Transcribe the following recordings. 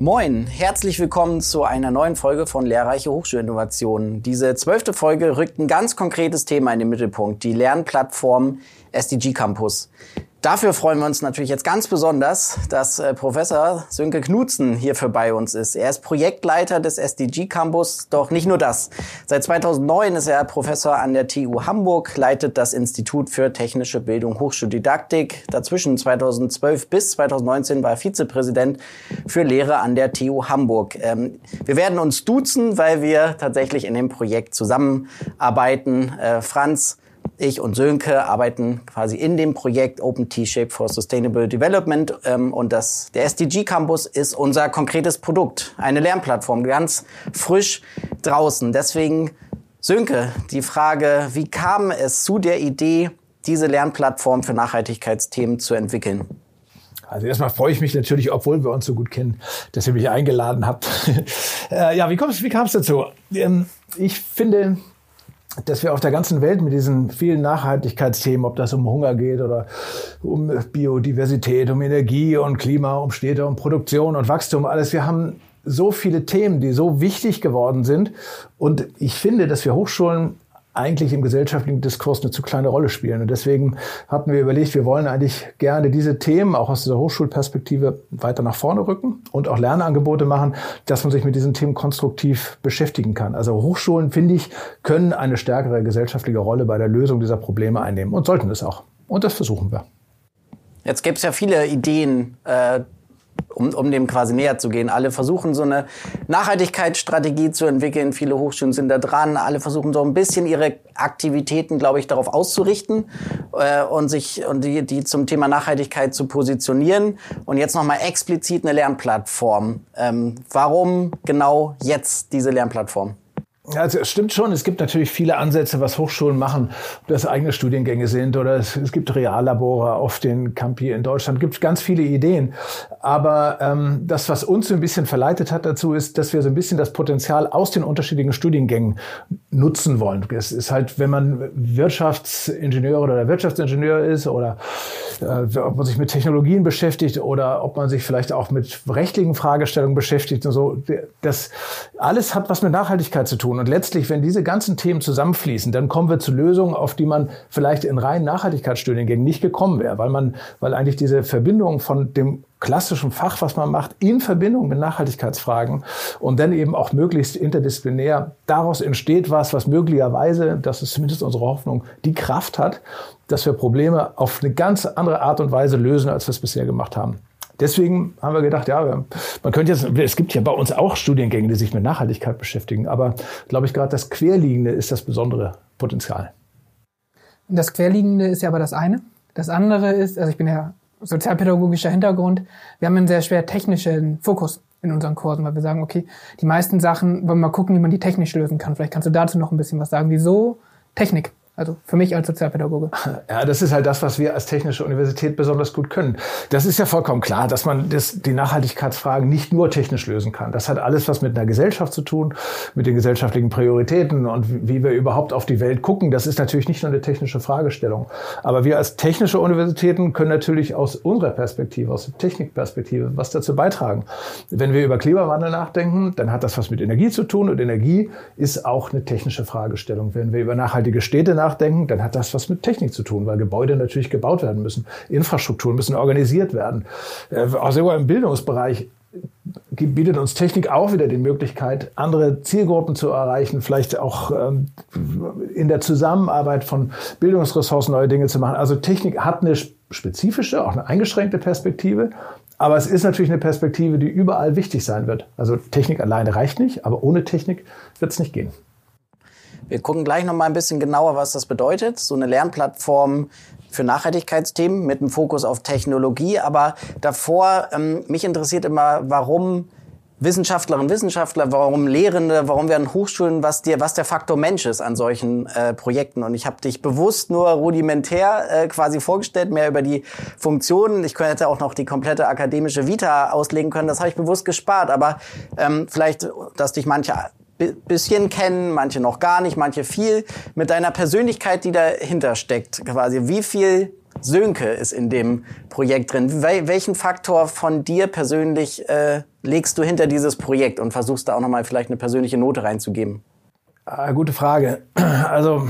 Moin, herzlich willkommen zu einer neuen Folge von Lehrreiche Hochschulinnovationen. Diese zwölfte Folge rückt ein ganz konkretes Thema in den Mittelpunkt, die Lernplattform SDG Campus. Dafür freuen wir uns natürlich jetzt ganz besonders, dass äh, Professor Sönke Knutzen hierfür bei uns ist. Er ist Projektleiter des SDG Campus, doch nicht nur das. Seit 2009 ist er Professor an der TU Hamburg, leitet das Institut für technische Bildung Hochschuldidaktik. Dazwischen 2012 bis 2019 war er Vizepräsident für Lehre an der TU Hamburg. Ähm, wir werden uns duzen, weil wir tatsächlich in dem Projekt zusammenarbeiten. Äh, Franz, ich und Sönke arbeiten quasi in dem Projekt Open T-Shape for Sustainable Development ähm, und das, der SDG Campus ist unser konkretes Produkt, eine Lernplattform, ganz frisch draußen. Deswegen, Sönke, die Frage, wie kam es zu der Idee, diese Lernplattform für Nachhaltigkeitsthemen zu entwickeln? Also erstmal freue ich mich natürlich, obwohl wir uns so gut kennen, dass ihr mich eingeladen habt. Äh, ja, wie, kam es dazu? Ähm, ich finde, dass wir auf der ganzen Welt mit diesen vielen Nachhaltigkeitsthemen, ob das um Hunger geht oder um Biodiversität, um Energie und Klima, um Städte, um Produktion und Wachstum, alles, wir haben so viele Themen, die so wichtig geworden sind. Und ich finde, dass wir Hochschulen eigentlich im gesellschaftlichen Diskurs eine zu kleine Rolle spielen. Und deswegen hatten wir überlegt, wir wollen eigentlich gerne diese Themen auch aus dieser Hochschulperspektive weiter nach vorne rücken und auch Lernangebote machen, dass man sich mit diesen Themen konstruktiv beschäftigen kann. Also Hochschulen, finde ich, können eine stärkere gesellschaftliche Rolle bei der Lösung dieser Probleme einnehmen und sollten es auch. Und das versuchen wir. Jetzt gibt es ja viele Ideen, äh, um, um dem quasi näher zu gehen. Alle versuchen so eine Nachhaltigkeitsstrategie zu entwickeln. Viele Hochschulen sind da dran. Alle versuchen so ein bisschen ihre Aktivitäten, glaube ich, darauf auszurichten äh, und sich und die, die zum Thema Nachhaltigkeit zu positionieren. Und jetzt nochmal explizit eine Lernplattform. Ähm, warum genau jetzt diese Lernplattform? Also es stimmt schon, es gibt natürlich viele Ansätze, was Hochschulen machen, ob das eigene Studiengänge sind oder es, es gibt Reallabore auf den Campi in Deutschland, es gibt ganz viele Ideen. Aber ähm, das, was uns so ein bisschen verleitet hat dazu, ist, dass wir so ein bisschen das Potenzial aus den unterschiedlichen Studiengängen nutzen wollen. Es ist halt, wenn man Wirtschaftsingenieur oder Wirtschaftsingenieur ist oder äh, ob man sich mit Technologien beschäftigt oder ob man sich vielleicht auch mit rechtlichen Fragestellungen beschäftigt und so, das alles hat was mit Nachhaltigkeit zu tun. Und letztlich, wenn diese ganzen Themen zusammenfließen, dann kommen wir zu Lösungen, auf die man vielleicht in reinen Nachhaltigkeitsstudiengängen nicht gekommen wäre, weil man, weil eigentlich diese Verbindung von dem klassischen Fach, was man macht, in Verbindung mit Nachhaltigkeitsfragen und dann eben auch möglichst interdisziplinär. Daraus entsteht was, was möglicherweise, das ist zumindest unsere Hoffnung, die Kraft hat, dass wir Probleme auf eine ganz andere Art und Weise lösen, als wir es bisher gemacht haben. Deswegen haben wir gedacht, ja, man könnte jetzt, es gibt ja bei uns auch Studiengänge, die sich mit Nachhaltigkeit beschäftigen, aber glaube ich gerade das Querliegende ist das besondere Potenzial. Das Querliegende ist ja aber das eine. Das andere ist, also ich bin ja sozialpädagogischer Hintergrund, wir haben einen sehr schwer technischen Fokus in unseren Kursen, weil wir sagen, okay, die meisten Sachen wollen wir mal gucken, wie man die technisch lösen kann. Vielleicht kannst du dazu noch ein bisschen was sagen. Wieso Technik? Also für mich als Sozialpädagoge. Ja, das ist halt das, was wir als Technische Universität besonders gut können. Das ist ja vollkommen klar, dass man das, die Nachhaltigkeitsfragen nicht nur technisch lösen kann. Das hat alles was mit einer Gesellschaft zu tun, mit den gesellschaftlichen Prioritäten und wie wir überhaupt auf die Welt gucken. Das ist natürlich nicht nur eine technische Fragestellung. Aber wir als technische Universitäten können natürlich aus unserer Perspektive, aus der Technikperspektive, was dazu beitragen. Wenn wir über Klimawandel nachdenken, dann hat das was mit Energie zu tun und Energie ist auch eine technische Fragestellung. Wenn wir über nachhaltige Städte nachdenken, nachdenken, dann hat das was mit Technik zu tun, weil Gebäude natürlich gebaut werden müssen. Infrastrukturen müssen organisiert werden. Äh, auch sogar im Bildungsbereich bietet uns Technik auch wieder die Möglichkeit, andere Zielgruppen zu erreichen, vielleicht auch ähm, in der Zusammenarbeit von Bildungsressourcen neue Dinge zu machen. Also Technik hat eine spezifische, auch eine eingeschränkte Perspektive, aber es ist natürlich eine Perspektive, die überall wichtig sein wird. Also Technik alleine reicht nicht, aber ohne Technik wird es nicht gehen. Wir gucken gleich noch mal ein bisschen genauer, was das bedeutet. So eine Lernplattform für Nachhaltigkeitsthemen mit einem Fokus auf Technologie. Aber davor, ähm, mich interessiert immer, warum Wissenschaftlerinnen und Wissenschaftler, warum Lehrende, warum werden Hochschulen, was dir, was der Faktor Mensch ist an solchen äh, Projekten. Und ich habe dich bewusst nur rudimentär äh, quasi vorgestellt, mehr über die Funktionen. Ich könnte auch noch die komplette akademische Vita auslegen können. Das habe ich bewusst gespart. Aber ähm, vielleicht, dass dich manche bisschen kennen, manche noch gar nicht, manche viel, mit deiner Persönlichkeit, die dahinter steckt, quasi. Wie viel Sönke ist in dem Projekt drin? Wel welchen Faktor von dir persönlich äh, legst du hinter dieses Projekt und versuchst da auch nochmal vielleicht eine persönliche Note reinzugeben? Ah, gute Frage. Also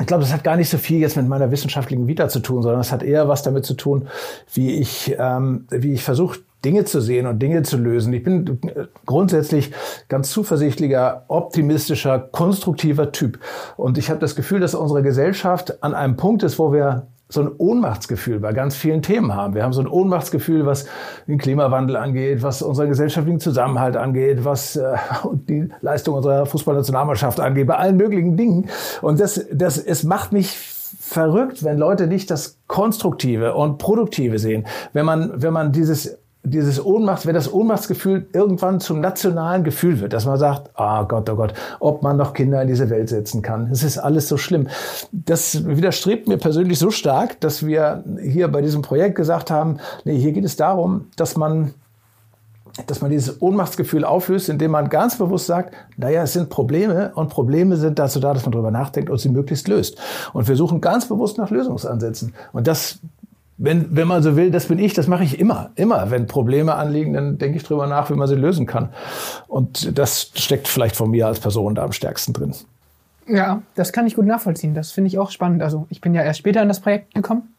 ich glaube, das hat gar nicht so viel jetzt mit meiner wissenschaftlichen Vita zu tun, sondern es hat eher was damit zu tun, wie ich, ähm, wie ich versuche, Dinge zu sehen und Dinge zu lösen. Ich bin grundsätzlich ganz zuversichtlicher, optimistischer, konstruktiver Typ. Und ich habe das Gefühl, dass unsere Gesellschaft an einem Punkt ist, wo wir so ein Ohnmachtsgefühl bei ganz vielen Themen haben. Wir haben so ein Ohnmachtsgefühl, was den Klimawandel angeht, was unseren gesellschaftlichen Zusammenhalt angeht, was äh, die Leistung unserer Fußballnationalmannschaft angeht, bei allen möglichen Dingen. Und das, das, es macht mich verrückt, wenn Leute nicht das Konstruktive und Produktive sehen. Wenn man, wenn man dieses dieses Ohnmacht, wenn das Ohnmachtsgefühl irgendwann zum nationalen Gefühl wird, dass man sagt, ah oh Gott, oh Gott, ob man noch Kinder in diese Welt setzen kann. Es ist alles so schlimm. Das widerstrebt mir persönlich so stark, dass wir hier bei diesem Projekt gesagt haben, nee, hier geht es darum, dass man dass man dieses Ohnmachtsgefühl auflöst, indem man ganz bewusst sagt, naja, es sind Probleme und Probleme sind dazu da, dass man darüber nachdenkt und sie möglichst löst. Und wir suchen ganz bewusst nach Lösungsansätzen. Und das wenn, wenn man so will, das bin ich, das mache ich immer. Immer. Wenn Probleme anliegen, dann denke ich drüber nach, wie man sie lösen kann. Und das steckt vielleicht von mir als Person da am stärksten drin. Ja, das kann ich gut nachvollziehen. Das finde ich auch spannend. Also ich bin ja erst später in das Projekt gekommen.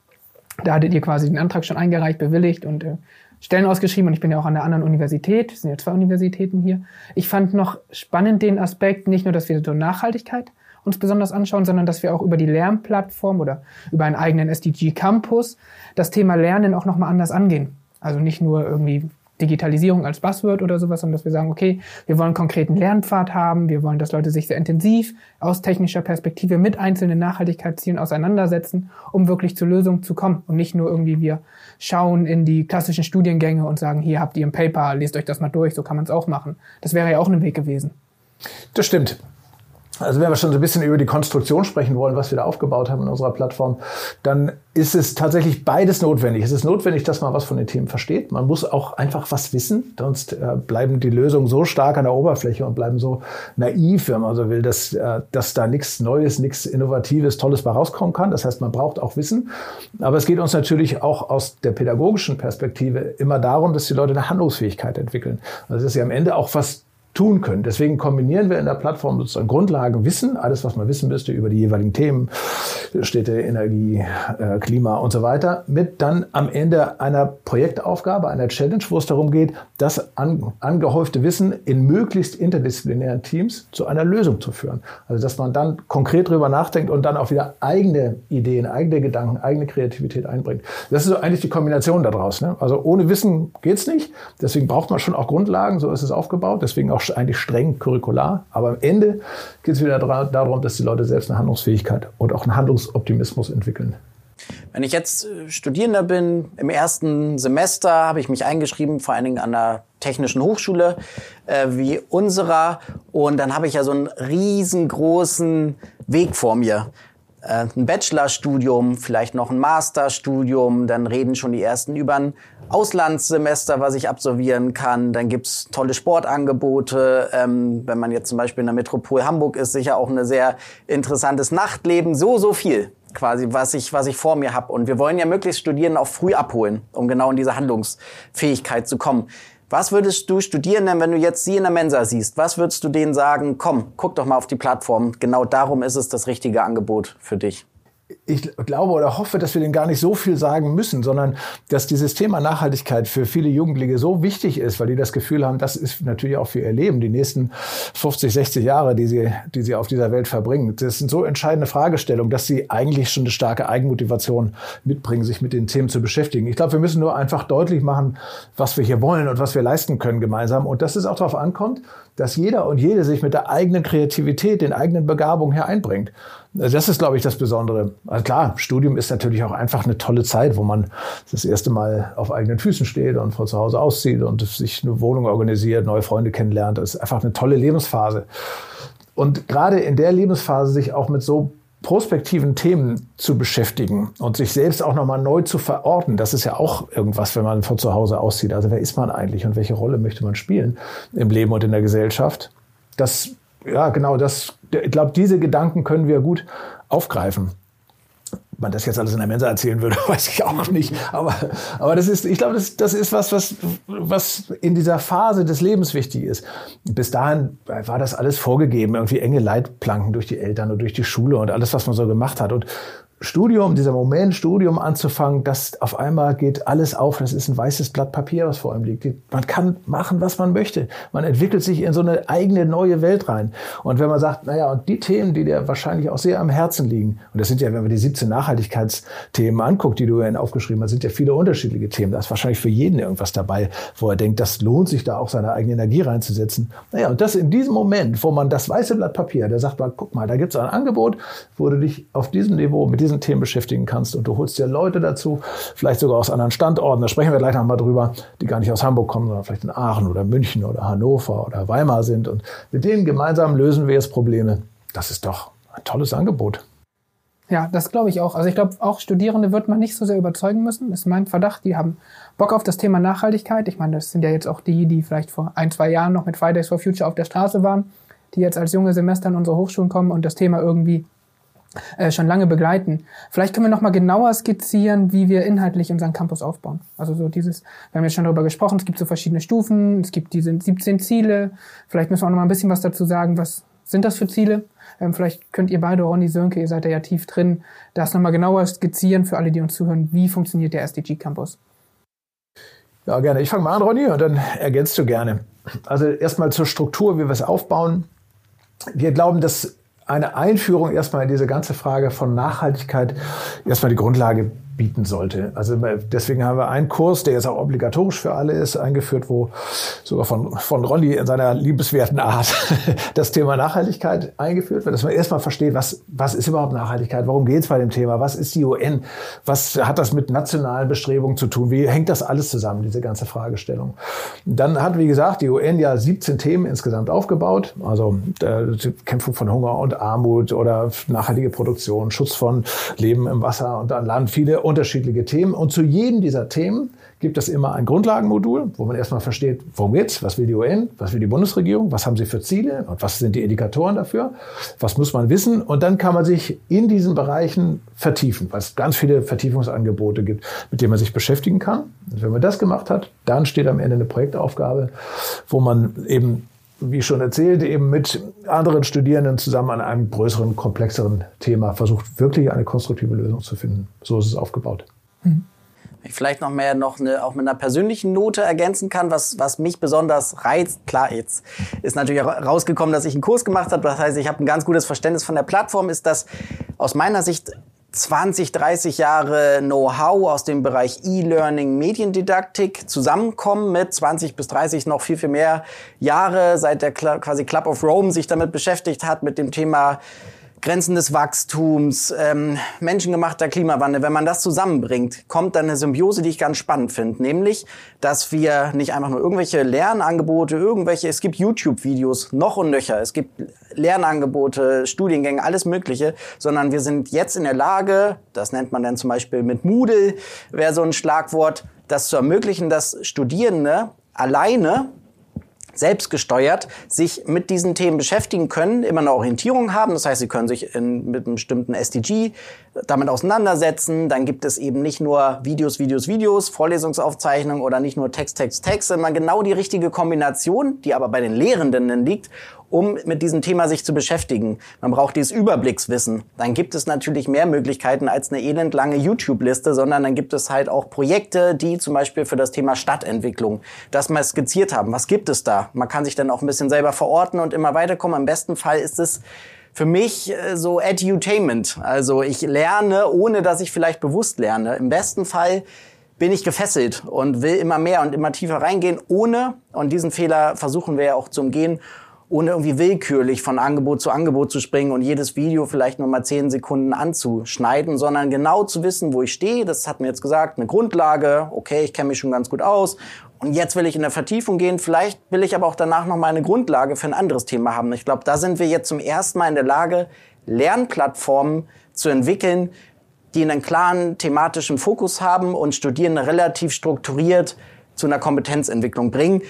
Da hattet ihr quasi den Antrag schon eingereicht, bewilligt und äh, Stellen ausgeschrieben. Und ich bin ja auch an der anderen Universität. Es sind ja zwei Universitäten hier. Ich fand noch spannend den Aspekt, nicht nur, dass wir so Nachhaltigkeit uns besonders anschauen, sondern dass wir auch über die Lernplattform oder über einen eigenen SDG Campus das Thema Lernen auch nochmal anders angehen. Also nicht nur irgendwie Digitalisierung als Buzzword oder sowas, sondern dass wir sagen, okay, wir wollen einen konkreten Lernpfad haben, wir wollen, dass Leute sich sehr intensiv aus technischer Perspektive mit einzelnen Nachhaltigkeitszielen auseinandersetzen, um wirklich zur Lösung zu kommen und nicht nur irgendwie wir schauen in die klassischen Studiengänge und sagen, hier habt ihr ein Paper, lest euch das mal durch, so kann man es auch machen. Das wäre ja auch ein Weg gewesen. Das stimmt. Also wenn wir schon so ein bisschen über die Konstruktion sprechen wollen, was wir da aufgebaut haben in unserer Plattform, dann ist es tatsächlich beides notwendig. Es ist notwendig, dass man was von den Themen versteht. Man muss auch einfach was wissen, sonst äh, bleiben die Lösungen so stark an der Oberfläche und bleiben so naiv, wenn man so will, dass, äh, dass da nichts Neues, nichts Innovatives, Tolles bei rauskommen kann. Das heißt, man braucht auch Wissen. Aber es geht uns natürlich auch aus der pädagogischen Perspektive immer darum, dass die Leute eine Handlungsfähigkeit entwickeln. Also dass sie am Ende auch was tun können. Deswegen kombinieren wir in der Plattform sozusagen Grundlagenwissen, alles, was man wissen müsste über die jeweiligen Themen, Städte, Energie, äh, Klima und so weiter, mit dann am Ende einer Projektaufgabe, einer Challenge, wo es darum geht, das an, angehäufte Wissen in möglichst interdisziplinären Teams zu einer Lösung zu führen. Also dass man dann konkret drüber nachdenkt und dann auch wieder eigene Ideen, eigene Gedanken, eigene Kreativität einbringt. Das ist so eigentlich die Kombination daraus. Ne? Also ohne Wissen geht's nicht. Deswegen braucht man schon auch Grundlagen, so ist es aufgebaut. Deswegen auch auch eigentlich streng curricular. Aber am Ende geht es wieder darum, dass die Leute selbst eine Handlungsfähigkeit und auch einen Handlungsoptimismus entwickeln. Wenn ich jetzt äh, Studierender bin, im ersten Semester habe ich mich eingeschrieben, vor allen Dingen an der Technischen Hochschule äh, wie unserer. Und dann habe ich ja so einen riesengroßen Weg vor mir äh, ein Bachelorstudium, vielleicht noch ein Masterstudium, dann reden schon die ersten über ein Auslandssemester, was ich absolvieren kann. Dann gibt's tolle Sportangebote. Ähm, wenn man jetzt zum Beispiel in der Metropole Hamburg ist, sicher auch ein sehr interessantes Nachtleben. So, so viel quasi, was ich, was ich vor mir habe. Und wir wollen ja möglichst Studierenden auch früh abholen, um genau in diese Handlungsfähigkeit zu kommen. Was würdest du Studierenden, wenn du jetzt sie in der Mensa siehst, was würdest du denen sagen, komm, guck doch mal auf die Plattform, genau darum ist es das richtige Angebot für dich? Ich glaube oder hoffe, dass wir denen gar nicht so viel sagen müssen, sondern dass dieses Thema Nachhaltigkeit für viele Jugendliche so wichtig ist, weil die das Gefühl haben, das ist natürlich auch für ihr Leben, die nächsten 50, 60 Jahre, die sie, die sie auf dieser Welt verbringen. Das sind so entscheidende Fragestellungen, dass sie eigentlich schon eine starke Eigenmotivation mitbringen, sich mit den Themen zu beschäftigen. Ich glaube, wir müssen nur einfach deutlich machen, was wir hier wollen und was wir leisten können gemeinsam und dass es auch darauf ankommt, dass jeder und jede sich mit der eigenen Kreativität, den eigenen Begabungen hier einbringt. Das ist, glaube ich, das Besondere. Also klar, Studium ist natürlich auch einfach eine tolle Zeit, wo man das erste Mal auf eigenen Füßen steht und von zu Hause auszieht und sich eine Wohnung organisiert, neue Freunde kennenlernt. Das ist einfach eine tolle Lebensphase. Und gerade in der Lebensphase sich auch mit so prospektiven Themen zu beschäftigen und sich selbst auch nochmal neu zu verorten, das ist ja auch irgendwas, wenn man von zu Hause auszieht. Also wer ist man eigentlich und welche Rolle möchte man spielen im Leben und in der Gesellschaft? Das, ja, genau, das ich glaube, diese Gedanken können wir gut aufgreifen. man das jetzt alles in der Mensa erzählen würde, weiß ich auch nicht. Aber, aber das ist, ich glaube, das, das ist was, was, was in dieser Phase des Lebens wichtig ist. Bis dahin war das alles vorgegeben, irgendwie enge Leitplanken durch die Eltern und durch die Schule und alles, was man so gemacht hat. Und Studium, dieser Moment, Studium anzufangen, das auf einmal geht alles auf. Das ist ein weißes Blatt Papier, was vor einem liegt. Man kann machen, was man möchte. Man entwickelt sich in so eine eigene neue Welt rein. Und wenn man sagt, naja, und die Themen, die dir wahrscheinlich auch sehr am Herzen liegen, und das sind ja, wenn man die 17 Nachhaltigkeitsthemen anguckt, die du ja aufgeschrieben hast, sind ja viele unterschiedliche Themen. Da ist wahrscheinlich für jeden irgendwas dabei, wo er denkt, das lohnt sich da auch seine eigene Energie reinzusetzen. Naja, und das in diesem Moment, wo man das weiße Blatt Papier, der sagt mal, guck mal, da gibt es ein Angebot, wo du dich auf diesem Niveau mit diesen Themen beschäftigen kannst und du holst dir Leute dazu, vielleicht sogar aus anderen Standorten, da sprechen wir gleich noch mal drüber, die gar nicht aus Hamburg kommen, sondern vielleicht in Aachen oder München oder Hannover oder Weimar sind und mit denen gemeinsam lösen wir jetzt Probleme. Das ist doch ein tolles Angebot. Ja, das glaube ich auch. Also ich glaube, auch Studierende wird man nicht so sehr überzeugen müssen. Das ist mein Verdacht. Die haben Bock auf das Thema Nachhaltigkeit. Ich meine, das sind ja jetzt auch die, die vielleicht vor ein, zwei Jahren noch mit Fridays for Future auf der Straße waren, die jetzt als junge Semester in unsere Hochschulen kommen und das Thema irgendwie äh, schon lange begleiten. Vielleicht können wir noch mal genauer skizzieren, wie wir inhaltlich unseren Campus aufbauen. Also so dieses, wir haben jetzt schon darüber gesprochen, es gibt so verschiedene Stufen, es gibt diese 17 Ziele. Vielleicht müssen wir auch noch mal ein bisschen was dazu sagen, was sind das für Ziele? Ähm, vielleicht könnt ihr beide, Ronny Sönke, ihr seid ja tief drin, das noch mal genauer skizzieren für alle, die uns zuhören. Wie funktioniert der SDG Campus? Ja, gerne. Ich fange mal an, Ronny, und dann ergänzt du gerne. Also erstmal zur Struktur, wie wir es aufbauen. Wir glauben, dass eine Einführung erstmal in diese ganze Frage von Nachhaltigkeit erstmal die Grundlage bieten sollte. Also deswegen haben wir einen Kurs, der jetzt auch obligatorisch für alle ist, eingeführt, wo sogar von, von Ronny in seiner liebeswerten Art das Thema Nachhaltigkeit eingeführt wird, dass man erstmal versteht, was, was ist überhaupt Nachhaltigkeit, warum geht es bei dem Thema, was ist die UN, was hat das mit nationalen Bestrebungen zu tun, wie hängt das alles zusammen, diese ganze Fragestellung. Dann hat, wie gesagt, die UN ja 17 Themen insgesamt aufgebaut, also äh, die Kämpfung von Hunger und Armut oder nachhaltige Produktion, Schutz von Leben im Wasser und an Land, viele unterschiedliche Themen. Und zu jedem dieser Themen gibt es immer ein Grundlagenmodul, wo man erstmal versteht, worum geht's, was will die UN, was will die Bundesregierung, was haben sie für Ziele und was sind die Indikatoren dafür, was muss man wissen. Und dann kann man sich in diesen Bereichen vertiefen, weil es ganz viele Vertiefungsangebote gibt, mit denen man sich beschäftigen kann. Und wenn man das gemacht hat, dann steht am Ende eine Projektaufgabe, wo man eben wie schon erzählt, eben mit anderen Studierenden zusammen an einem größeren, komplexeren Thema versucht, wirklich eine konstruktive Lösung zu finden. So ist es aufgebaut. Mhm. Ich vielleicht noch mehr noch eine, auch mit einer persönlichen Note ergänzen kann, was, was mich besonders reizt. Klar, jetzt ist natürlich rausgekommen, dass ich einen Kurs gemacht habe. Das heißt, ich habe ein ganz gutes Verständnis von der Plattform. Ist das aus meiner Sicht 20, 30 Jahre Know-how aus dem Bereich E-Learning, Mediendidaktik zusammenkommen mit 20 bis 30 noch viel, viel mehr Jahre, seit der quasi Club of Rome sich damit beschäftigt hat, mit dem Thema Grenzen des Wachstums, ähm, menschengemachter Klimawandel, wenn man das zusammenbringt, kommt dann eine Symbiose, die ich ganz spannend finde. Nämlich, dass wir nicht einfach nur irgendwelche Lernangebote, irgendwelche, es gibt YouTube-Videos noch und nöcher, es gibt Lernangebote, Studiengänge, alles Mögliche, sondern wir sind jetzt in der Lage, das nennt man dann zum Beispiel mit Moodle, wäre so ein Schlagwort, das zu ermöglichen, dass Studierende alleine selbstgesteuert sich mit diesen Themen beschäftigen können, immer eine Orientierung haben. Das heißt, sie können sich in, mit einem bestimmten SDG damit auseinandersetzen. Dann gibt es eben nicht nur Videos, Videos, Videos, Vorlesungsaufzeichnungen oder nicht nur Text, Text, Text, sondern genau die richtige Kombination, die aber bei den Lehrenden liegt um mit diesem Thema sich zu beschäftigen. Man braucht dieses Überblickswissen. Dann gibt es natürlich mehr Möglichkeiten als eine elendlange YouTube-Liste, sondern dann gibt es halt auch Projekte, die zum Beispiel für das Thema Stadtentwicklung das mal skizziert haben. Was gibt es da? Man kann sich dann auch ein bisschen selber verorten und immer weiterkommen. Im besten Fall ist es für mich äh, so Edutainment. Also ich lerne, ohne dass ich vielleicht bewusst lerne. Im besten Fall bin ich gefesselt und will immer mehr und immer tiefer reingehen, ohne, und diesen Fehler versuchen wir ja auch zu umgehen, ohne irgendwie willkürlich von Angebot zu Angebot zu springen und jedes Video vielleicht nur mal zehn Sekunden anzuschneiden, sondern genau zu wissen, wo ich stehe. Das hat mir jetzt gesagt, eine Grundlage. Okay, ich kenne mich schon ganz gut aus. Und jetzt will ich in der Vertiefung gehen. Vielleicht will ich aber auch danach noch mal eine Grundlage für ein anderes Thema haben. Ich glaube, da sind wir jetzt zum ersten Mal in der Lage, Lernplattformen zu entwickeln, die einen klaren thematischen Fokus haben und Studierende relativ strukturiert zu einer Kompetenzentwicklung bringen.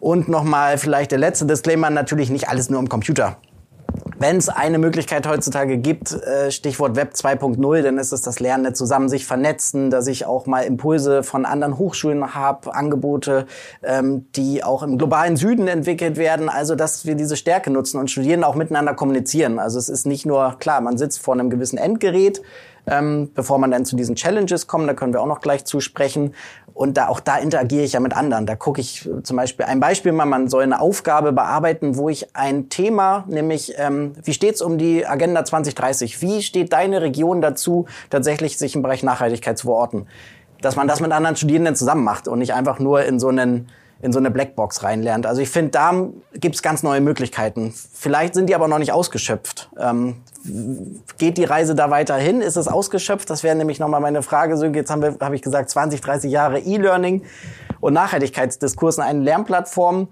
Und nochmal vielleicht der letzte Disclaimer, natürlich nicht alles nur im Computer. wenn es eine Möglichkeit heutzutage gibt, äh, Stichwort Web 2.0, dann ist es das Lernen zusammen sich vernetzen, dass ich auch mal Impulse von anderen Hochschulen habe, Angebote, ähm, die auch im globalen Süden entwickelt werden. Also dass wir diese Stärke nutzen und Studierende auch miteinander kommunizieren. Also es ist nicht nur klar, man sitzt vor einem gewissen Endgerät, ähm, bevor man dann zu diesen Challenges kommt, da können wir auch noch gleich zusprechen. Und da, auch da interagiere ich ja mit anderen. Da gucke ich zum Beispiel ein Beispiel mal, man soll eine Aufgabe bearbeiten, wo ich ein Thema, nämlich ähm, wie steht's um die Agenda 2030? Wie steht deine Region dazu, tatsächlich sich im Bereich Nachhaltigkeit zu verorten? Dass man das mit anderen Studierenden zusammen macht und nicht einfach nur in so einen in so eine Blackbox reinlernt. Also ich finde, da gibt's ganz neue Möglichkeiten. Vielleicht sind die aber noch nicht ausgeschöpft. Ähm, geht die Reise da weiterhin? Ist es ausgeschöpft? Das wäre nämlich nochmal meine Frage. Sönke, jetzt haben wir, habe ich gesagt, 20, 30 Jahre E-Learning und Nachhaltigkeitsdiskurs in einer Lernplattform.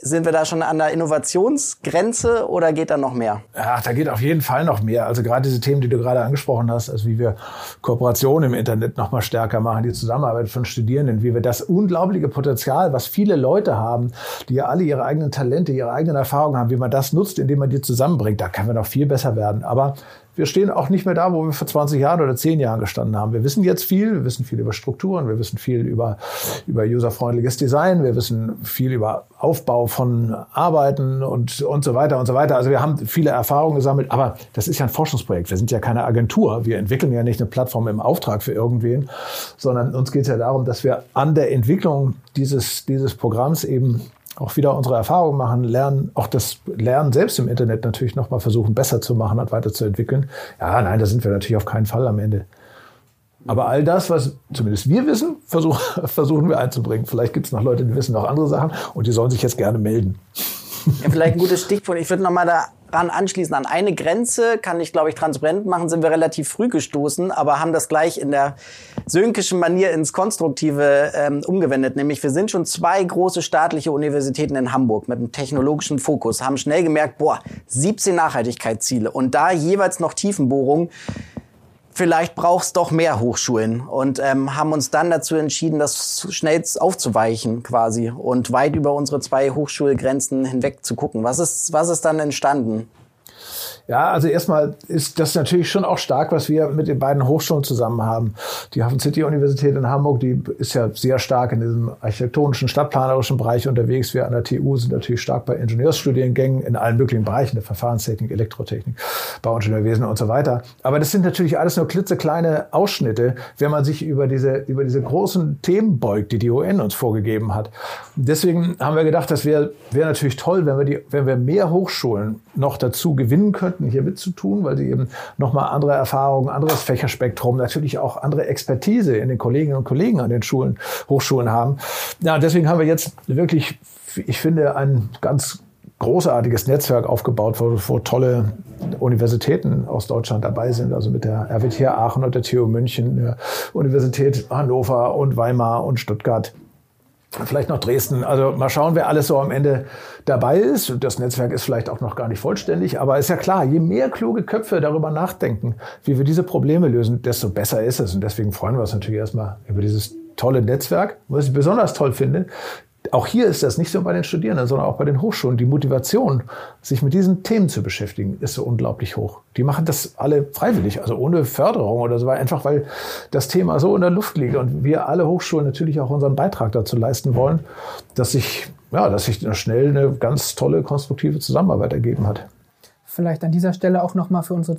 Sind wir da schon an der Innovationsgrenze oder geht da noch mehr? Ja, da geht auf jeden Fall noch mehr. Also gerade diese Themen, die du gerade angesprochen hast, also wie wir Kooperationen im Internet noch mal stärker machen, die Zusammenarbeit von Studierenden, wie wir das unglaubliche Potenzial, was viele Leute haben, die ja alle ihre eigenen Talente, ihre eigenen Erfahrungen haben, wie man das nutzt, indem man die zusammenbringt, da können wir noch viel besser werden. Aber wir stehen auch nicht mehr da, wo wir vor 20 Jahren oder 10 Jahren gestanden haben. Wir wissen jetzt viel, wir wissen viel über Strukturen, wir wissen viel über, über userfreundliches Design, wir wissen viel über Aufbau von Arbeiten und, und so weiter und so weiter. Also wir haben viele Erfahrungen gesammelt, aber das ist ja ein Forschungsprojekt. Wir sind ja keine Agentur. Wir entwickeln ja nicht eine Plattform im Auftrag für irgendwen, sondern uns geht es ja darum, dass wir an der Entwicklung dieses, dieses Programms eben auch wieder unsere Erfahrungen machen, lernen, auch das Lernen selbst im Internet natürlich nochmal versuchen, besser zu machen und weiterzuentwickeln. Ja, nein, da sind wir natürlich auf keinen Fall am Ende. Aber all das, was zumindest wir wissen, versuch, versuchen wir einzubringen. Vielleicht gibt es noch Leute, die wissen noch andere Sachen und die sollen sich jetzt gerne melden. Ja, vielleicht ein gutes Stichpunkt. Ich würde nochmal daran anschließen. An eine Grenze kann ich, glaube ich, transparent machen, sind wir relativ früh gestoßen, aber haben das gleich in der sönkischen Manier ins Konstruktive ähm, umgewendet. Nämlich wir sind schon zwei große staatliche Universitäten in Hamburg mit einem technologischen Fokus, haben schnell gemerkt, boah, 17 Nachhaltigkeitsziele und da jeweils noch Tiefenbohrungen vielleicht braucht es doch mehr Hochschulen und ähm, haben uns dann dazu entschieden, das schnell aufzuweichen quasi und weit über unsere zwei Hochschulgrenzen hinweg zu gucken. Was ist, was ist dann entstanden? Ja, also erstmal ist das natürlich schon auch stark, was wir mit den beiden Hochschulen zusammen haben. Die Hafen City Universität in Hamburg, die ist ja sehr stark in diesem architektonischen, stadtplanerischen Bereich unterwegs. Wir an der TU sind natürlich stark bei Ingenieursstudiengängen in allen möglichen Bereichen, der Verfahrenstechnik, Elektrotechnik, Bauingenieurwesen und so weiter. Aber das sind natürlich alles nur klitzekleine Ausschnitte, wenn man sich über diese, über diese großen Themen beugt, die die UN uns vorgegeben hat. Deswegen haben wir gedacht, das wäre wäre natürlich toll, wenn wir, die, wenn wir mehr Hochschulen noch dazu gewinnen könnten, hatten, hier mitzutun, weil sie eben nochmal andere Erfahrungen, anderes Fächerspektrum, natürlich auch andere Expertise in den Kolleginnen und Kollegen an den Schulen, Hochschulen haben. Ja, deswegen haben wir jetzt wirklich, ich finde, ein ganz großartiges Netzwerk aufgebaut, wo, wo tolle Universitäten aus Deutschland dabei sind, also mit der RWTH Aachen und der TU München, der Universität Hannover und Weimar und Stuttgart vielleicht noch Dresden. Also mal schauen, wer alles so am Ende dabei ist. Das Netzwerk ist vielleicht auch noch gar nicht vollständig, aber ist ja klar, je mehr kluge Köpfe darüber nachdenken, wie wir diese Probleme lösen, desto besser ist es. Und deswegen freuen wir uns natürlich erstmal über dieses tolle Netzwerk. Was ich besonders toll finde, auch hier ist das nicht nur bei den Studierenden, sondern auch bei den Hochschulen. Die Motivation, sich mit diesen Themen zu beschäftigen, ist so unglaublich hoch. Die machen das alle freiwillig, also ohne Förderung oder so, einfach weil das Thema so in der Luft liegt und wir alle Hochschulen natürlich auch unseren Beitrag dazu leisten wollen, dass sich, ja, dass sich schnell eine ganz tolle, konstruktive Zusammenarbeit ergeben hat. Vielleicht an dieser Stelle auch nochmal für unsere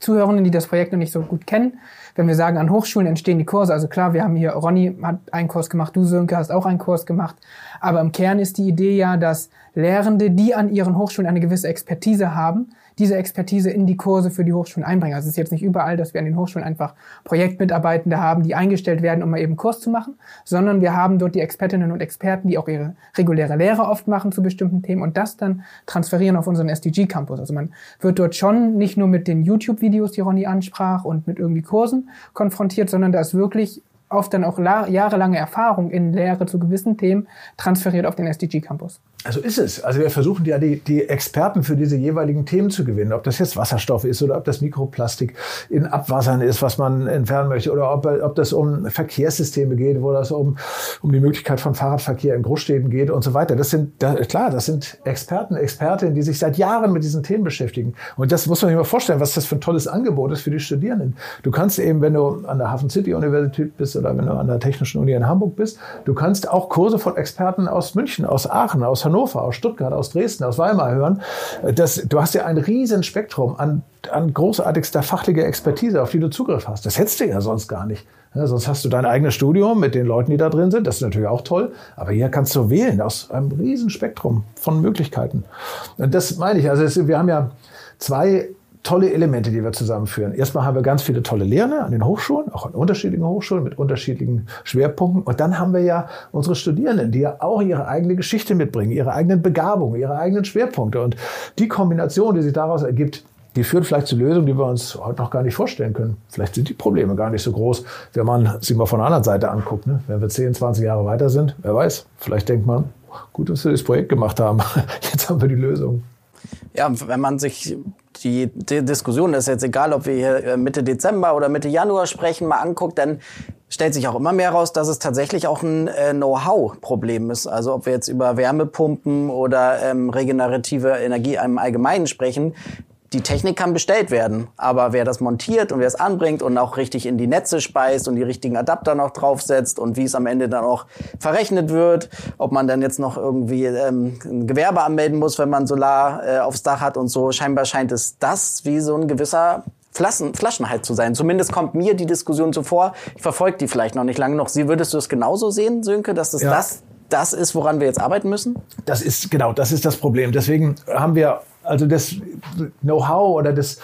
Zuhörenden, die das Projekt noch nicht so gut kennen, wenn wir sagen, an Hochschulen entstehen die Kurse, also klar, wir haben hier, Ronny hat einen Kurs gemacht, du Sönke hast auch einen Kurs gemacht, aber im Kern ist die Idee ja, dass Lehrende, die an ihren Hochschulen eine gewisse Expertise haben, diese Expertise in die Kurse für die Hochschulen einbringen. Also es ist jetzt nicht überall, dass wir an den Hochschulen einfach Projektmitarbeitende haben, die eingestellt werden, um mal eben Kurs zu machen, sondern wir haben dort die Expertinnen und Experten, die auch ihre reguläre Lehre oft machen zu bestimmten Themen und das dann transferieren auf unseren SDG-Campus. Also man wird dort schon nicht nur mit den YouTube-Videos, die Ronny ansprach, und mit irgendwie Kursen konfrontiert, sondern da ist wirklich oft dann auch jahrelange Erfahrung in Lehre zu gewissen Themen transferiert auf den SDG-Campus. Also ist es. Also wir versuchen ja die, die Experten für diese jeweiligen Themen zu gewinnen. Ob das jetzt Wasserstoff ist oder ob das Mikroplastik in Abwassern ist, was man entfernen möchte, oder ob, ob das um Verkehrssysteme geht, wo das um, um die Möglichkeit von Fahrradverkehr in Großstädten geht und so weiter. Das sind, da, klar, das sind Experten, Expertinnen, die sich seit Jahren mit diesen Themen beschäftigen. Und das muss man sich mal vorstellen, was das für ein tolles Angebot ist für die Studierenden. Du kannst eben, wenn du an der Hafen City Universität bist oder wenn du an der Technischen Uni in Hamburg bist, du kannst auch Kurse von Experten aus München, aus Aachen, aus Hannover, aus Stuttgart, aus Dresden, aus Weimar hören. Das, du hast ja ein riesen Spektrum an, an großartigster fachlicher Expertise, auf die du Zugriff hast. Das hättest du ja sonst gar nicht. Ja, sonst hast du dein eigenes Studium mit den Leuten, die da drin sind. Das ist natürlich auch toll. Aber hier kannst du wählen aus einem riesen Spektrum von Möglichkeiten. Und das meine ich. Also es, wir haben ja zwei tolle Elemente, die wir zusammenführen. Erstmal haben wir ganz viele tolle Lehrer an den Hochschulen, auch an unterschiedlichen Hochschulen mit unterschiedlichen Schwerpunkten. Und dann haben wir ja unsere Studierenden, die ja auch ihre eigene Geschichte mitbringen, ihre eigenen Begabungen, ihre eigenen Schwerpunkte. Und die Kombination, die sich daraus ergibt, die führt vielleicht zu Lösungen, die wir uns heute noch gar nicht vorstellen können. Vielleicht sind die Probleme gar nicht so groß, wenn man sie mal von der anderen Seite anguckt. Ne? Wenn wir 10, 20 Jahre weiter sind, wer weiß, vielleicht denkt man, gut, dass wir das Projekt gemacht haben. Jetzt haben wir die Lösung. Ja, wenn man sich die, die Diskussion, das ist jetzt egal, ob wir hier äh, Mitte Dezember oder Mitte Januar sprechen, mal anguckt, dann stellt sich auch immer mehr raus, dass es tatsächlich auch ein äh, Know-how-Problem ist. Also ob wir jetzt über Wärmepumpen oder ähm, regenerative Energie im Allgemeinen sprechen, die Technik kann bestellt werden, aber wer das montiert und wer es anbringt und auch richtig in die Netze speist und die richtigen Adapter noch draufsetzt und wie es am Ende dann auch verrechnet wird, ob man dann jetzt noch irgendwie ähm, ein Gewerbe anmelden muss, wenn man Solar äh, aufs Dach hat und so, scheinbar scheint es das wie so ein gewisser Flaschen, Flaschenhalt zu sein. Zumindest kommt mir die Diskussion so vor. Ich verfolge die vielleicht noch nicht lange noch. Sie würdest du es genauso sehen, Sönke, dass das ja. das das ist, woran wir jetzt arbeiten müssen? Das ist genau, das ist das Problem. Deswegen haben wir also das Know-how oder das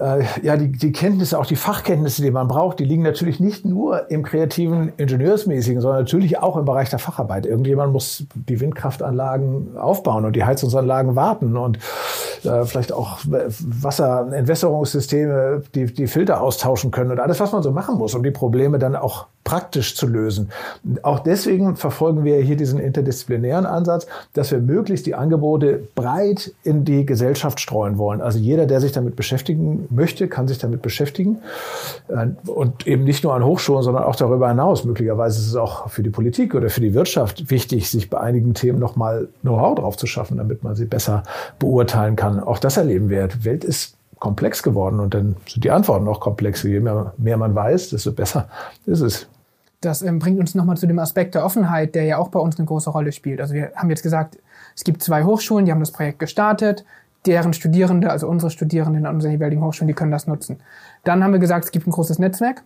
äh, ja, die, die Kenntnisse, auch die Fachkenntnisse, die man braucht, die liegen natürlich nicht nur im kreativen Ingenieursmäßigen, sondern natürlich auch im Bereich der Facharbeit. Irgendjemand muss die Windkraftanlagen aufbauen und die Heizungsanlagen warten und äh, vielleicht auch Wasser, Entwässerungssysteme, die, die Filter austauschen können und alles, was man so machen muss, um die Probleme dann auch praktisch zu lösen. Auch deswegen verfolgen wir hier diesen interdisziplinären Ansatz, dass wir möglichst die Angebote breit in die Gesellschaft streuen wollen. Also jeder, der sich damit beschäftigen möchte, kann sich damit beschäftigen. Äh, und eben nicht nur an Hochschulen, sondern auch darüber hinaus. Möglicherweise ist es auch für die Politik oder für die Wirtschaft wichtig, sich bei einigen Themen nochmal Know-how drauf zu schaffen, damit man sie besser beurteilen kann. Auch das erleben wir. Die Welt ist komplex geworden und dann sind die Antworten auch komplex. Je mehr, mehr man weiß, desto besser ist es. Das ähm, bringt uns nochmal zu dem Aspekt der Offenheit, der ja auch bei uns eine große Rolle spielt. Also wir haben jetzt gesagt, es gibt zwei Hochschulen, die haben das Projekt gestartet deren Studierende, also unsere Studierenden an unseren jeweiligen Hochschulen, die können das nutzen. Dann haben wir gesagt, es gibt ein großes Netzwerk.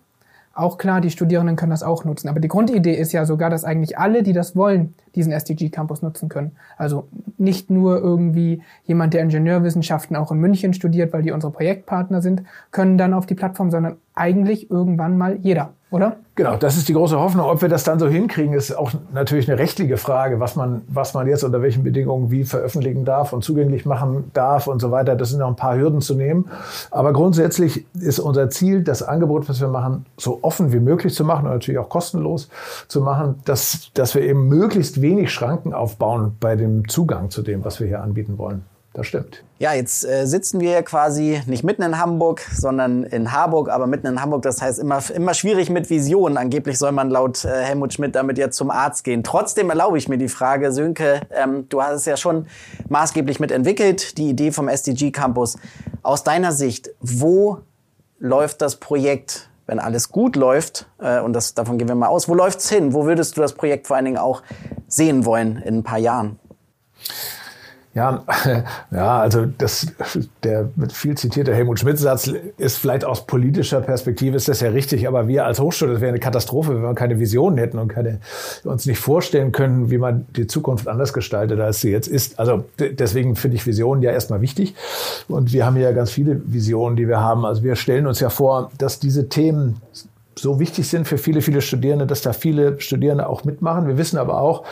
Auch klar, die Studierenden können das auch nutzen. Aber die Grundidee ist ja sogar, dass eigentlich alle, die das wollen, diesen SDG-Campus nutzen können. Also nicht nur irgendwie jemand, der Ingenieurwissenschaften auch in München studiert, weil die unsere Projektpartner sind, können dann auf die Plattform, sondern eigentlich irgendwann mal jeder oder? Genau, das ist die große Hoffnung. Ob wir das dann so hinkriegen, ist auch natürlich eine rechtliche Frage, was man, was man jetzt unter welchen Bedingungen wie veröffentlichen darf und zugänglich machen darf und so weiter. Das sind noch ein paar Hürden zu nehmen. Aber grundsätzlich ist unser Ziel, das Angebot, was wir machen, so offen wie möglich zu machen und natürlich auch kostenlos zu machen, dass, dass wir eben möglichst wenig Schranken aufbauen bei dem Zugang zu dem, was wir hier anbieten wollen. Das stimmt. Ja, jetzt äh, sitzen wir quasi nicht mitten in Hamburg, sondern in Harburg, aber mitten in Hamburg. Das heißt immer, immer schwierig mit Visionen. Angeblich soll man laut äh, Helmut Schmidt damit jetzt zum Arzt gehen. Trotzdem erlaube ich mir die Frage, Sönke, ähm, du hast es ja schon maßgeblich mitentwickelt, die Idee vom SDG Campus. Aus deiner Sicht, wo läuft das Projekt wenn alles gut läuft, äh, und das, davon gehen wir mal aus, wo läuft's hin? Wo würdest du das Projekt vor allen Dingen auch sehen wollen in ein paar Jahren? Ja, ja, also das, der viel zitierte Helmut Schmidt-Satz ist vielleicht aus politischer Perspektive ist das ja richtig, aber wir als Hochschule, das wäre eine Katastrophe, wenn wir keine Visionen hätten und keine, uns nicht vorstellen können, wie man die Zukunft anders gestaltet, als sie jetzt ist. Also deswegen finde ich Visionen ja erstmal wichtig. Und wir haben ja ganz viele Visionen, die wir haben. Also wir stellen uns ja vor, dass diese Themen so wichtig sind für viele, viele Studierende, dass da viele Studierende auch mitmachen. Wir wissen aber auch,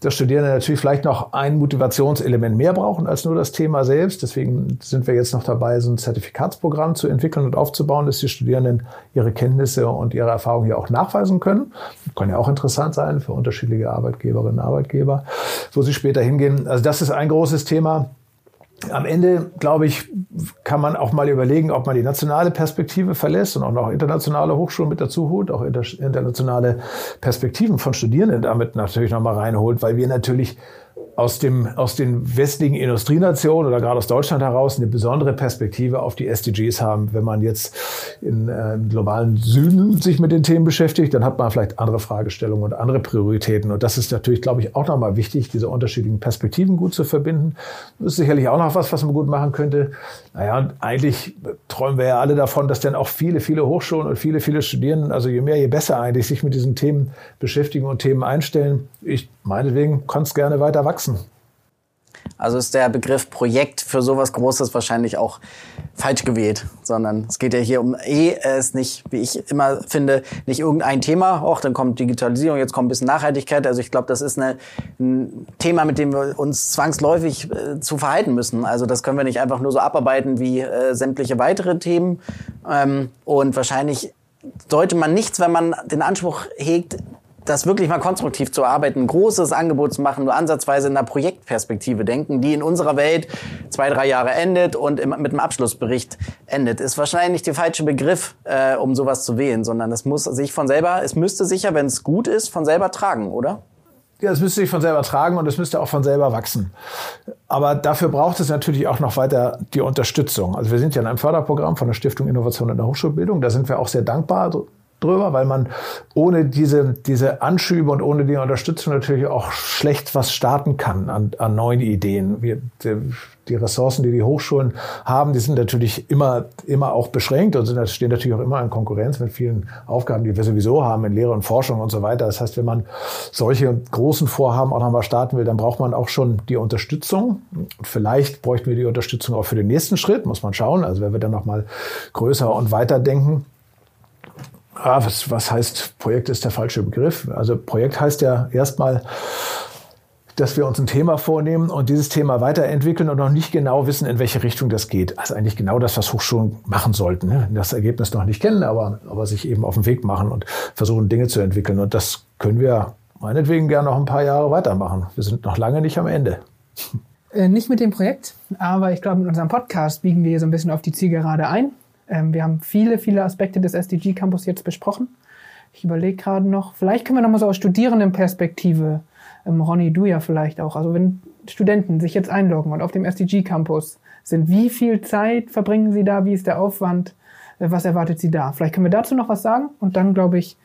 dass Studierende natürlich vielleicht noch ein Motivationselement mehr brauchen als nur das Thema selbst. Deswegen sind wir jetzt noch dabei, so ein Zertifikatsprogramm zu entwickeln und aufzubauen, dass die Studierenden ihre Kenntnisse und ihre Erfahrungen hier auch nachweisen können. kann ja auch interessant sein für unterschiedliche Arbeitgeberinnen und Arbeitgeber, wo sie später hingehen. Also das ist ein großes Thema. Am Ende, glaube ich, kann man auch mal überlegen, ob man die nationale Perspektive verlässt und auch noch internationale Hochschulen mit dazu holt, auch internationale Perspektiven von Studierenden damit natürlich nochmal reinholt, weil wir natürlich aus, dem, aus den westlichen Industrienationen oder gerade aus Deutschland heraus eine besondere Perspektive auf die SDGs haben. Wenn man jetzt in, äh, im globalen Süden sich mit den Themen beschäftigt, dann hat man vielleicht andere Fragestellungen und andere Prioritäten. Und das ist natürlich, glaube ich, auch nochmal wichtig, diese unterschiedlichen Perspektiven gut zu verbinden. Das ist sicherlich auch noch was, was man gut machen könnte. Naja, eigentlich träumen wir ja alle davon, dass dann auch viele, viele Hochschulen und viele, viele Studierenden, also je mehr, je besser eigentlich, sich mit diesen Themen beschäftigen und Themen einstellen. Ich meinetwegen kann es gerne weiter wachsen. Also ist der Begriff Projekt für sowas Großes wahrscheinlich auch falsch gewählt, sondern es geht ja hier um eh, es ist nicht, wie ich immer finde, nicht irgendein Thema. Och, dann kommt Digitalisierung, jetzt kommt ein bisschen Nachhaltigkeit. Also ich glaube, das ist eine, ein Thema, mit dem wir uns zwangsläufig äh, zu verhalten müssen. Also das können wir nicht einfach nur so abarbeiten wie äh, sämtliche weitere Themen. Ähm, und wahrscheinlich sollte man nichts, wenn man den Anspruch hegt, das wirklich mal konstruktiv zu arbeiten, ein großes Angebot zu machen, nur ansatzweise in einer Projektperspektive denken, die in unserer Welt zwei, drei Jahre endet und im, mit einem Abschlussbericht endet, ist wahrscheinlich der falsche Begriff, äh, um sowas zu wählen, sondern es muss sich von selber, es müsste sicher, wenn es gut ist, von selber tragen, oder? Ja, es müsste sich von selber tragen und es müsste auch von selber wachsen. Aber dafür braucht es natürlich auch noch weiter die Unterstützung. Also wir sind ja in einem Förderprogramm von der Stiftung Innovation in der Hochschulbildung. Da sind wir auch sehr dankbar drüber, weil man ohne diese, diese Anschübe und ohne die Unterstützung natürlich auch schlecht was starten kann an, an neuen Ideen. Wir, die, die Ressourcen, die die Hochschulen haben, die sind natürlich immer, immer auch beschränkt und sind, stehen natürlich auch immer in Konkurrenz mit vielen Aufgaben, die wir sowieso haben in Lehre und Forschung und so weiter. Das heißt, wenn man solche großen Vorhaben auch nochmal starten will, dann braucht man auch schon die Unterstützung. Vielleicht bräuchten wir die Unterstützung auch für den nächsten Schritt, muss man schauen. Also wenn wir dann nochmal größer und weiter denken. Ah, was, was heißt Projekt ist der falsche Begriff? Also Projekt heißt ja erstmal, dass wir uns ein Thema vornehmen und dieses Thema weiterentwickeln und noch nicht genau wissen, in welche Richtung das geht. Also eigentlich genau das, was Hochschulen machen sollten. Ne? Das Ergebnis noch nicht kennen, aber, aber sich eben auf den Weg machen und versuchen, Dinge zu entwickeln. Und das können wir meinetwegen gerne noch ein paar Jahre weitermachen. Wir sind noch lange nicht am Ende. Äh, nicht mit dem Projekt, aber ich glaube, mit unserem Podcast biegen wir so ein bisschen auf die Zielgerade ein. Ähm, wir haben viele, viele Aspekte des SDG Campus jetzt besprochen. Ich überlege gerade noch, vielleicht können wir noch mal so aus Studierendenperspektive, ähm, Ronny, du ja vielleicht auch, also wenn Studenten sich jetzt einloggen und auf dem SDG Campus sind, wie viel Zeit verbringen sie da, wie ist der Aufwand, äh, was erwartet sie da? Vielleicht können wir dazu noch was sagen und dann, glaube ich,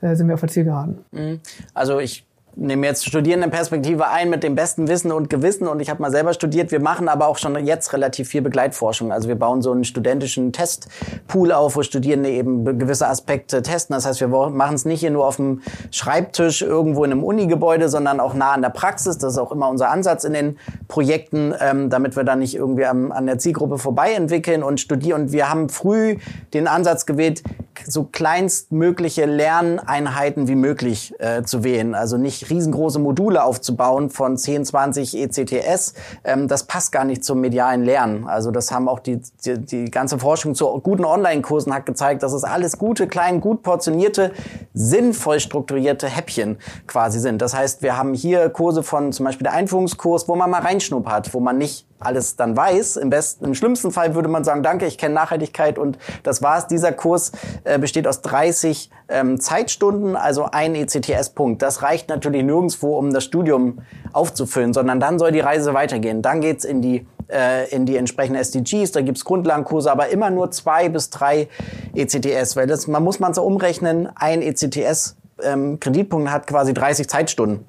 äh, sind wir auf der Zielgeraden. Mhm. Also ich nehme jetzt Studierendenperspektive ein mit dem besten Wissen und Gewissen und ich habe mal selber studiert. Wir machen aber auch schon jetzt relativ viel Begleitforschung. Also wir bauen so einen studentischen Testpool auf, wo Studierende eben gewisse Aspekte testen. Das heißt, wir machen es nicht hier nur auf dem Schreibtisch irgendwo in einem Unigebäude, sondern auch nah an der Praxis. Das ist auch immer unser Ansatz in den Projekten, ähm, damit wir da nicht irgendwie am, an der Zielgruppe vorbei entwickeln und studieren. Und wir haben früh den Ansatz gewählt, so kleinstmögliche Lerneinheiten wie möglich äh, zu wählen. Also nicht riesengroße Module aufzubauen von 10, 20 ECTS, ähm, das passt gar nicht zum medialen Lernen. Also das haben auch die, die, die ganze Forschung zu guten Online-Kursen hat gezeigt, dass es alles gute, klein, gut portionierte, sinnvoll strukturierte Häppchen quasi sind. Das heißt, wir haben hier Kurse von zum Beispiel der Einführungskurs, wo man mal reinschnuppert, wo man nicht alles dann weiß. Im besten, im schlimmsten Fall würde man sagen, danke, ich kenne Nachhaltigkeit und das war's. Dieser Kurs äh, besteht aus 30 ähm, Zeitstunden, also ein ECTS-Punkt. Das reicht natürlich nirgendswo, um das Studium aufzufüllen, sondern dann soll die Reise weitergehen. Dann geht's in die äh, in die entsprechenden SDGs, da gibt's Grundlagenkurse, aber immer nur zwei bis drei ECTS, weil das, man muss man so umrechnen, ein ECTS ähm, Kreditpunkt hat quasi 30 Zeitstunden.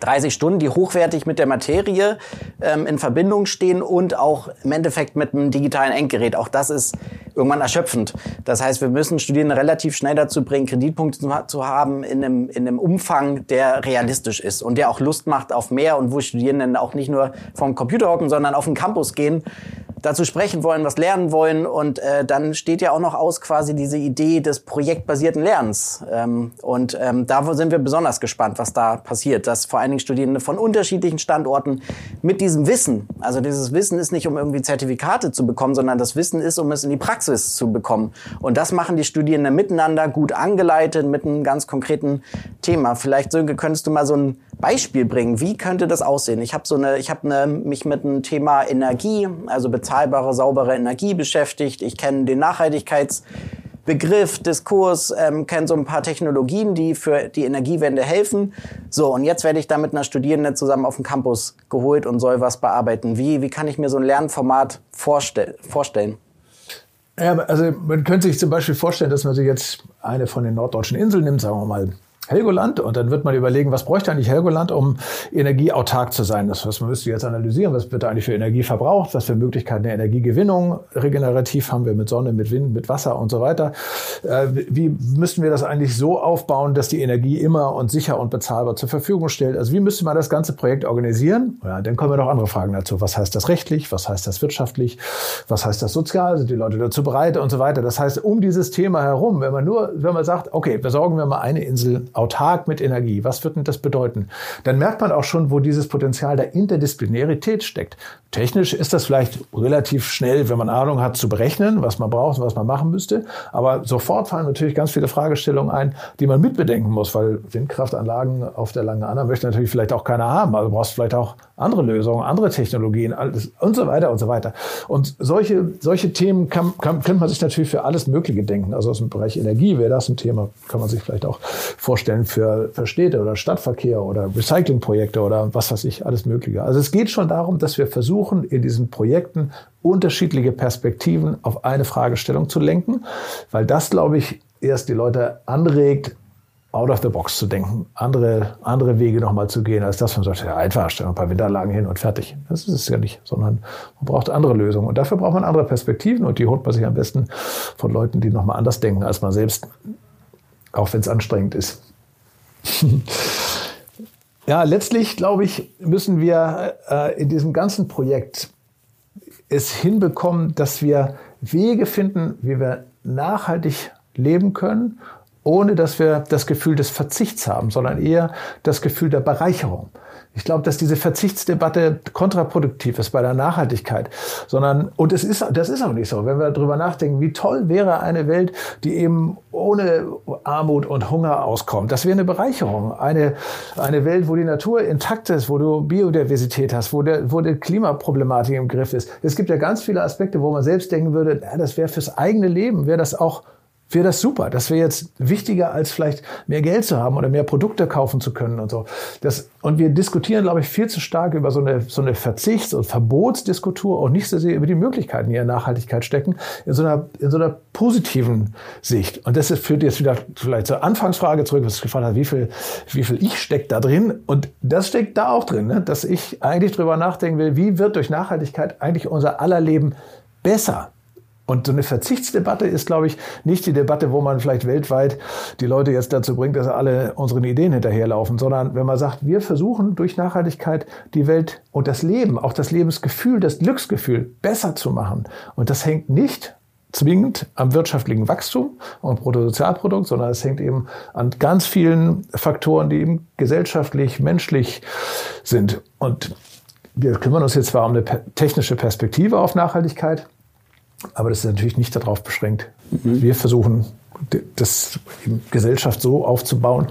30 Stunden, die hochwertig mit der Materie ähm, in Verbindung stehen und auch im Endeffekt mit einem digitalen Endgerät. Auch das ist irgendwann erschöpfend. Das heißt, wir müssen Studierende relativ schnell dazu bringen, Kreditpunkte zu, haben in einem, in einem Umfang, der realistisch ist und der auch Lust macht auf mehr und wo Studierenden auch nicht nur vom Computer hocken, sondern auf den Campus gehen dazu sprechen wollen, was lernen wollen. Und äh, dann steht ja auch noch aus quasi diese Idee des projektbasierten Lernens. Ähm, und ähm, da sind wir besonders gespannt, was da passiert. Dass vor allen Dingen Studierende von unterschiedlichen Standorten mit diesem Wissen, also dieses Wissen ist nicht, um irgendwie Zertifikate zu bekommen, sondern das Wissen ist, um es in die Praxis zu bekommen. Und das machen die Studierenden miteinander gut angeleitet mit einem ganz konkreten Thema. Vielleicht, Sönke, könntest du mal so ein Beispiel bringen. Wie könnte das aussehen? Ich habe so eine, ich habe eine, mich mit dem Thema Energie, also bezahlbare, saubere Energie beschäftigt. Ich kenne den Nachhaltigkeitsbegriff, Diskurs, ähm, kenne so ein paar Technologien, die für die Energiewende helfen. So, und jetzt werde ich da mit einer Studierenden zusammen auf den Campus geholt und soll was bearbeiten. Wie, wie kann ich mir so ein Lernformat vorstell vorstellen? Ja, also man könnte sich zum Beispiel vorstellen, dass man sich jetzt eine von den norddeutschen Inseln nimmt, sagen wir mal Helgoland und dann wird man überlegen, was bräuchte eigentlich Helgoland, um energieautark zu sein. Das was man müsste jetzt analysieren, was wird da eigentlich für Energie verbraucht, was für Möglichkeiten der Energiegewinnung regenerativ haben wir mit Sonne, mit Wind, mit Wasser und so weiter. Äh, wie müssten wir das eigentlich so aufbauen, dass die Energie immer und sicher und bezahlbar zur Verfügung stellt? Also wie müsste man das ganze Projekt organisieren? Ja, dann kommen wir noch andere Fragen dazu. Was heißt das rechtlich? Was heißt das wirtschaftlich? Was heißt das sozial? Sind die Leute dazu bereit und so weiter? Das heißt, um dieses Thema herum, wenn man nur, wenn man sagt, okay, besorgen wir mal eine Insel autark mit Energie. Was wird denn das bedeuten? Dann merkt man auch schon, wo dieses Potenzial der Interdisziplinarität steckt. Technisch ist das vielleicht relativ schnell, wenn man Ahnung hat, zu berechnen, was man braucht und was man machen müsste. Aber sofort fallen natürlich ganz viele Fragestellungen ein, die man mitbedenken muss, weil Windkraftanlagen auf der Langen Anna möchte natürlich vielleicht auch keiner haben. Also brauchst vielleicht auch andere Lösungen, andere Technologien alles und so weiter und so weiter. Und solche, solche Themen kann, kann, könnte man sich natürlich für alles Mögliche denken. Also aus dem Bereich Energie wäre das ein Thema, kann man sich vielleicht auch vorstellen für, für Städte oder Stadtverkehr oder Recyclingprojekte oder was weiß ich, alles Mögliche. Also es geht schon darum, dass wir versuchen, in diesen Projekten unterschiedliche Perspektiven auf eine Fragestellung zu lenken, weil das, glaube ich, erst die Leute anregt, out of the box zu denken, andere, andere Wege nochmal zu gehen, als das man sagt, ja, einfach, stellen wir ein paar Winteranlagen hin und fertig. Das ist es ja nicht, sondern man braucht andere Lösungen. Und dafür braucht man andere Perspektiven und die holt man sich am besten von Leuten, die nochmal anders denken als man selbst, auch wenn es anstrengend ist. Ja, letztlich, glaube ich, müssen wir äh, in diesem ganzen Projekt es hinbekommen, dass wir Wege finden, wie wir nachhaltig leben können ohne dass wir das Gefühl des Verzichts haben, sondern eher das Gefühl der Bereicherung. Ich glaube, dass diese Verzichtsdebatte kontraproduktiv ist bei der Nachhaltigkeit, sondern und es ist das ist auch nicht so. Wenn wir darüber nachdenken, wie toll wäre eine Welt, die eben ohne Armut und Hunger auskommt. Das wäre eine Bereicherung, eine eine Welt, wo die Natur intakt ist, wo du Biodiversität hast, wo der wo die Klimaproblematik im Griff ist. Es gibt ja ganz viele Aspekte, wo man selbst denken würde, das wäre fürs eigene Leben, wäre das auch wäre das super. Das wäre jetzt wichtiger, als vielleicht mehr Geld zu haben oder mehr Produkte kaufen zu können und so. Das, und wir diskutieren, glaube ich, viel zu stark über so eine, so eine Verzichts- und Verbotsdiskultur und nicht so sehr über die Möglichkeiten, die in Nachhaltigkeit stecken, in so einer, in so einer positiven Sicht. Und das führt jetzt wieder vielleicht zur Anfangsfrage zurück, was gefragt hat, wie viel, wie viel ich steckt da drin? Und das steckt da auch drin, ne? dass ich eigentlich drüber nachdenken will, wie wird durch Nachhaltigkeit eigentlich unser aller Leben besser? Und so eine Verzichtsdebatte ist, glaube ich, nicht die Debatte, wo man vielleicht weltweit die Leute jetzt dazu bringt, dass alle unseren Ideen hinterherlaufen, sondern wenn man sagt, wir versuchen durch Nachhaltigkeit die Welt und das Leben, auch das Lebensgefühl, das Glücksgefühl besser zu machen. Und das hängt nicht zwingend am wirtschaftlichen Wachstum und Bruttosozialprodukt, sondern es hängt eben an ganz vielen Faktoren, die eben gesellschaftlich, menschlich sind. Und wir kümmern uns jetzt zwar um eine technische Perspektive auf Nachhaltigkeit, aber das ist natürlich nicht darauf beschränkt. Mhm. Wir versuchen, das Gesellschaft so aufzubauen,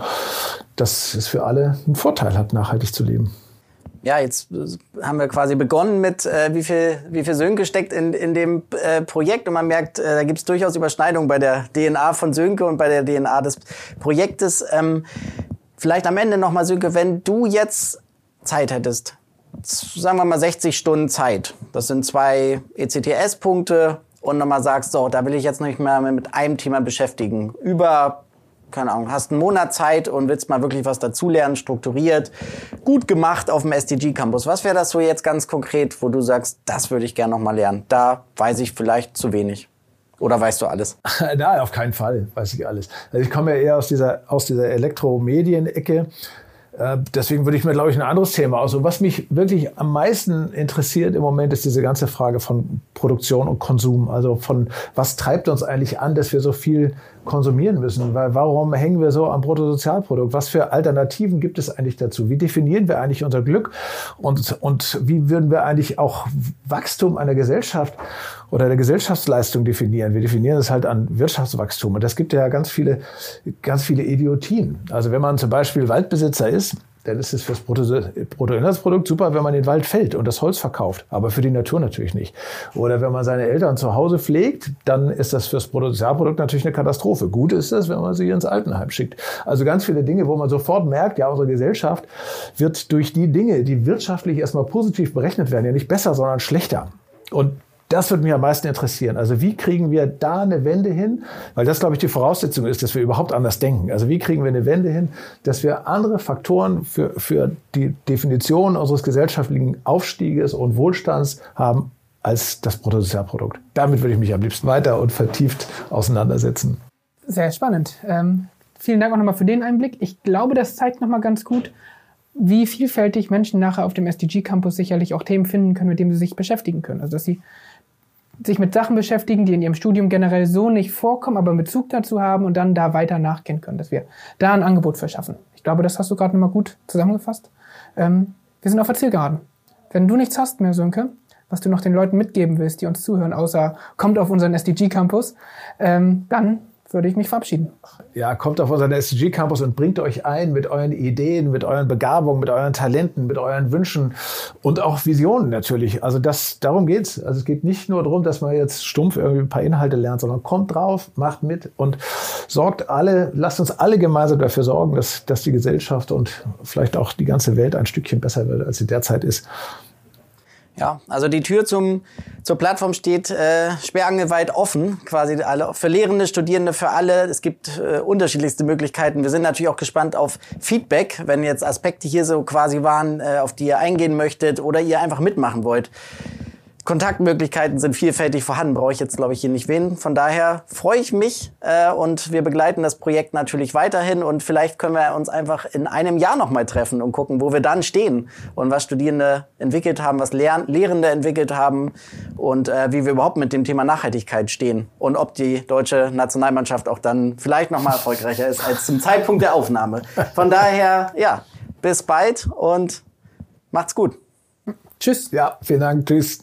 dass es für alle einen Vorteil hat, nachhaltig zu leben. Ja, jetzt äh, haben wir quasi begonnen mit, äh, wie viel, wie viel Sönke steckt in, in dem äh, Projekt. Und man merkt, äh, da gibt es durchaus Überschneidungen bei der DNA von Sönke und bei der DNA des Projektes. Ähm, vielleicht am Ende nochmal, Sönke, wenn du jetzt Zeit hättest, sagen wir mal 60 Stunden Zeit. Das sind zwei ECTS-Punkte und nochmal sagst, so, da will ich jetzt nicht mehr mit einem Thema beschäftigen. Über, keine Ahnung, hast einen Monat Zeit und willst mal wirklich was dazulernen, strukturiert, gut gemacht auf dem SDG-Campus. Was wäre das so jetzt ganz konkret, wo du sagst, das würde ich gerne nochmal lernen? Da weiß ich vielleicht zu wenig. Oder weißt du alles? Nein, auf keinen Fall weiß ich alles. Also ich komme ja eher aus dieser, aus dieser Elektromedien-Ecke deswegen würde ich mir, glaube ich, ein anderes Thema aus. Und was mich wirklich am meisten interessiert im Moment ist diese ganze Frage von Produktion und Konsum. Also von was treibt uns eigentlich an, dass wir so viel konsumieren müssen? Weil warum hängen wir so am Bruttosozialprodukt? Was für Alternativen gibt es eigentlich dazu? Wie definieren wir eigentlich unser Glück? Und, und wie würden wir eigentlich auch Wachstum einer Gesellschaft oder der Gesellschaftsleistung definieren? Wir definieren es halt an Wirtschaftswachstum. Und das gibt ja ganz viele, ganz viele Idiotien. Also wenn man zum Beispiel Waldbesitzer ist, dann ist es fürs Bruttoinlandsprodukt super, wenn man den Wald fällt und das Holz verkauft, aber für die Natur natürlich nicht. Oder wenn man seine Eltern zu Hause pflegt, dann ist das fürs Bruttosozialprodukt natürlich eine Katastrophe. Gut ist es, wenn man sie ins Altenheim schickt. Also ganz viele Dinge, wo man sofort merkt, ja, unsere Gesellschaft wird durch die Dinge, die wirtschaftlich erstmal positiv berechnet werden, ja nicht besser, sondern schlechter. Und das würde mich am meisten interessieren. Also wie kriegen wir da eine Wende hin? Weil das, glaube ich, die Voraussetzung ist, dass wir überhaupt anders denken. Also wie kriegen wir eine Wende hin, dass wir andere Faktoren für, für die Definition unseres gesellschaftlichen Aufstieges und Wohlstands haben als das Bruttosozialprodukt. Damit würde ich mich am liebsten weiter und vertieft auseinandersetzen. Sehr spannend. Ähm, vielen Dank auch nochmal für den Einblick. Ich glaube, das zeigt nochmal ganz gut, wie vielfältig Menschen nachher auf dem SDG-Campus sicherlich auch Themen finden können, mit denen sie sich beschäftigen können. Also dass sie sich mit Sachen beschäftigen, die in ihrem Studium generell so nicht vorkommen, aber Bezug dazu haben und dann da weiter nachgehen können, dass wir da ein Angebot verschaffen. Ich glaube, das hast du gerade nochmal gut zusammengefasst. Ähm, wir sind auf der Zielgeraden. Wenn du nichts hast mehr, Sönke, was du noch den Leuten mitgeben willst, die uns zuhören, außer kommt auf unseren SDG-Campus, ähm, dann würde ich mich verabschieden. Ja, kommt auf unseren SDG Campus und bringt euch ein mit euren Ideen, mit euren Begabungen, mit euren Talenten, mit euren Wünschen und auch Visionen natürlich. Also das, darum geht's. Also es geht nicht nur darum, dass man jetzt stumpf irgendwie ein paar Inhalte lernt, sondern kommt drauf, macht mit und sorgt alle, lasst uns alle gemeinsam dafür sorgen, dass, dass die Gesellschaft und vielleicht auch die ganze Welt ein Stückchen besser wird, als sie derzeit ist. Ja, also die Tür zum, zur Plattform steht äh, sperrangelweit offen, quasi alle, für Lehrende, Studierende, für alle. Es gibt äh, unterschiedlichste Möglichkeiten. Wir sind natürlich auch gespannt auf Feedback, wenn jetzt Aspekte hier so quasi waren, äh, auf die ihr eingehen möchtet oder ihr einfach mitmachen wollt. Kontaktmöglichkeiten sind vielfältig vorhanden, brauche ich jetzt, glaube ich, hier nicht wen. Von daher freue ich mich äh, und wir begleiten das Projekt natürlich weiterhin und vielleicht können wir uns einfach in einem Jahr nochmal treffen und gucken, wo wir dann stehen und was Studierende entwickelt haben, was Lehr Lehrende entwickelt haben und äh, wie wir überhaupt mit dem Thema Nachhaltigkeit stehen und ob die deutsche Nationalmannschaft auch dann vielleicht nochmal erfolgreicher ist als zum Zeitpunkt der Aufnahme. Von daher, ja, bis bald und macht's gut. Tschüss. Ja, vielen Dank. Tschüss.